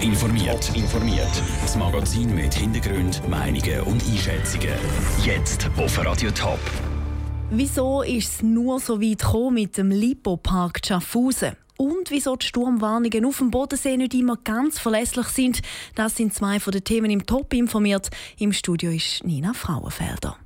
Top informiert. informiert. Das Magazin mit Hintergrund, Meinungen und Einschätzungen. Jetzt auf Radio Top. Wieso ist es nur so weit gekommen mit dem Lipo-Park Schaffhausen? Und wieso die Sturmwarnungen auf dem Bodensee nicht immer ganz verlässlich sind, das sind zwei von den Themen im Top informiert. Im Studio ist Nina Frauenfelder.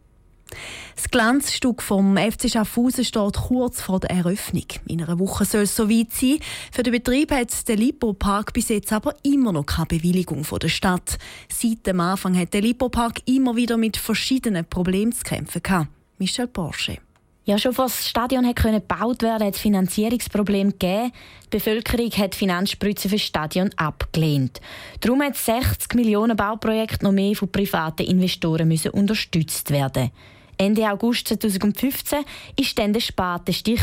Das Glanzstück vom FC Schaffhausen steht kurz vor der Eröffnung. In einer Woche soll es soweit sein. Für den Betrieb hat der Lipo-Park bis jetzt aber immer noch keine Bewilligung von der Stadt. Seit dem Anfang hat der Lipo-Park immer wieder mit verschiedenen Problemen zu kämpfen gehabt. Michel Porsche. Ja, schon bevor das Stadion hat gebaut werden hat es Finanzierungsprobleme gegeben. Die Bevölkerung hat die Finanzspritze für das Stadion abgelehnt. Darum hat 60 Millionen Bauprojekte noch mehr von privaten Investoren müssen unterstützt werden. Ende August 2015 war dann der Spatenstich.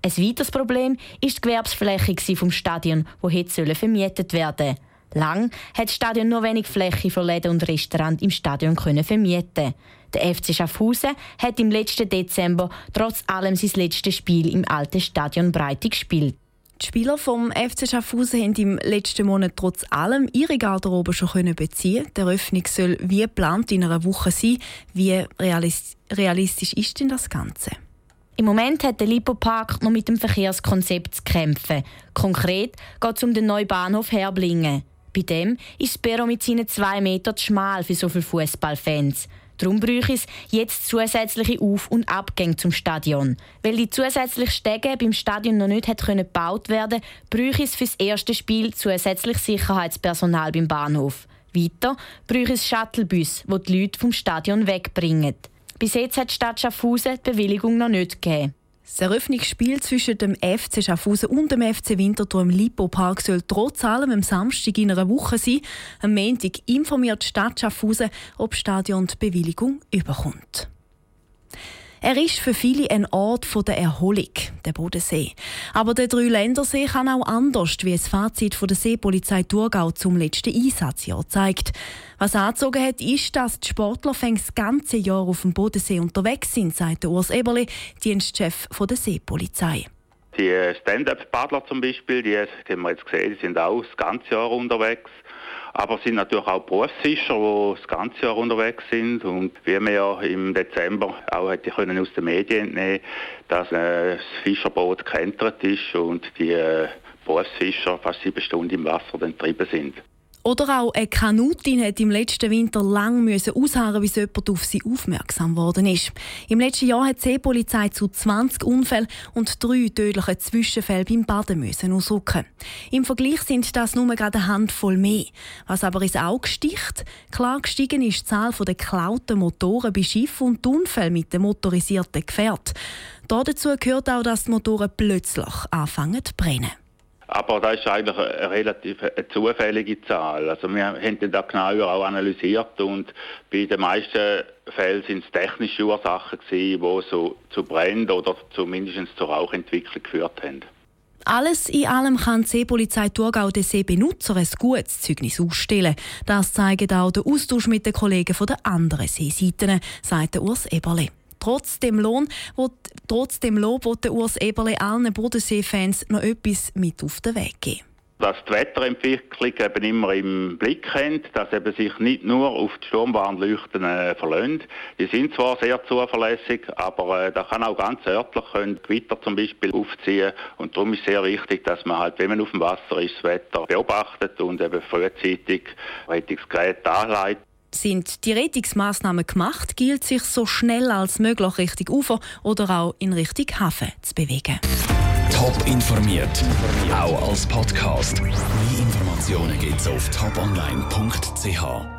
Ein weiteres Problem war die Gewerbsfläche vom Stadion, die hätte vermietet werden Lang hat das Stadion nur wenig Fläche für Läden und Restaurants im Stadion vermieten. Der FC Schaffhausen hat im letzten Dezember trotz allem sein letztes Spiel im alten Stadion Breite gespielt. Die Spieler vom FC Schaffhausen haben im letzten Monat trotz allem ihre Garderobe schon beziehen. Die Eröffnung soll wie geplant in einer Woche sein. Wie realistisch ist denn das Ganze? Im Moment hat der Lipo-Park noch mit dem Verkehrskonzept zu kämpfen. Konkret geht es um den neuen Bahnhof Herblingen. Bei dem ist das Perro mit seinen zwei Metern zu schmal für so viele Fußballfans. Darum bräuchte es jetzt zusätzliche Auf- und Abgänge zum Stadion. Weil die zusätzlichen Stege beim Stadion noch nicht hat können gebaut werden bräuchte es für das erste Spiel zusätzlich Sicherheitspersonal beim Bahnhof. Weiter bräuchte es Shuttlebus, die die Leute vom Stadion wegbringen. Bis jetzt hat die Stadt Schaffhausen die Bewilligung noch nicht gegeben. Das Eröffnungsspiel zwischen dem FC Schaffhausen und dem FC Winterthur im Lipo-Park soll trotz allem am Samstag in einer Woche sein. Am Montag informiert die Stadt Schaffhausen, ob Stadion die Bewilligung überkommt. Er ist für viele ein Ort der Erholung, der Bodensee. Aber der Dreiländersee kann auch anders, wie das Fazit von der Seepolizei Thurgau zum letzten Einsatzjahr zeigt. Was angezogen hat, ist, dass die Sportler das ganze Jahr auf dem Bodensee unterwegs sind, sagt Urs Eberle, Dienstchef der Seepolizei. Die Stand-up-Paddler zum Beispiel, die haben wir jetzt gesehen, die sind auch das ganze Jahr unterwegs. Aber es sind natürlich auch Berufsfischer, die das ganze Jahr unterwegs sind. Und wie wir ja im Dezember auch hätte können aus den Medien entnehmen dass äh, das Fischerboot gekentert ist und die äh, Berufsfischer fast sieben Stunden im Wasser getrieben sind. Oder auch eine Kanutin hat im letzten Winter lang müssen ausharren, bis jemand auf sie aufmerksam geworden ist. Im letzten Jahr hat die Seepolizei zu 20 Unfällen und drei tödlichen Zwischenfällen beim Baden müssen ausrücken. Im Vergleich sind das nur gerade eine Handvoll mehr. Was aber ins Auge sticht, klar gestiegen ist die Zahl der geklauten Motoren bei Schiffen und die Unfälle mit dem motorisierten Gefährt. Dazu gehört auch, dass die Motoren plötzlich anfangen zu brennen. Aber das ist eigentlich eine relativ eine zufällige Zahl. Also wir haben das genauer auch analysiert und bei den meisten Fällen sind es technische Ursachen gewesen, die so zu Bränden oder zumindest zur Rauchentwicklung geführt haben. Alles in allem kann die Seepolizei Thurgau den Seebenutzer ein gutes Zeugnis ausstellen. Das zeigt auch der Austausch mit den Kollegen von der anderen Seeseiten, sagt Urs Eberle. Trotzdem Lohn, wo, trotzdem Lob wollte Urs Eberle allen Bodensee-Fans noch etwas mit auf den Weg geben. Dass die Wetterentwicklung eben immer im Blick haben, dass eben sich nicht nur auf die Sturmwarnleuchten äh, verlöhnt. Die sind zwar sehr zuverlässig, aber äh, da kann auch ganz örtlich können Gewitter zum Beispiel aufziehen. Und darum ist sehr wichtig, dass man halt, wenn man auf dem Wasser ist, das Wetter beobachtet und eben frühzeitig Rettungsgeräte anleitet sind die Rettungsmaßnahmen gemacht, gilt sich so schnell als möglich Richtung Ufer oder auch in Richtung Hafen zu bewegen. Top informiert, auch als Podcast. Mehr Informationen gibt's auf toponline.ch.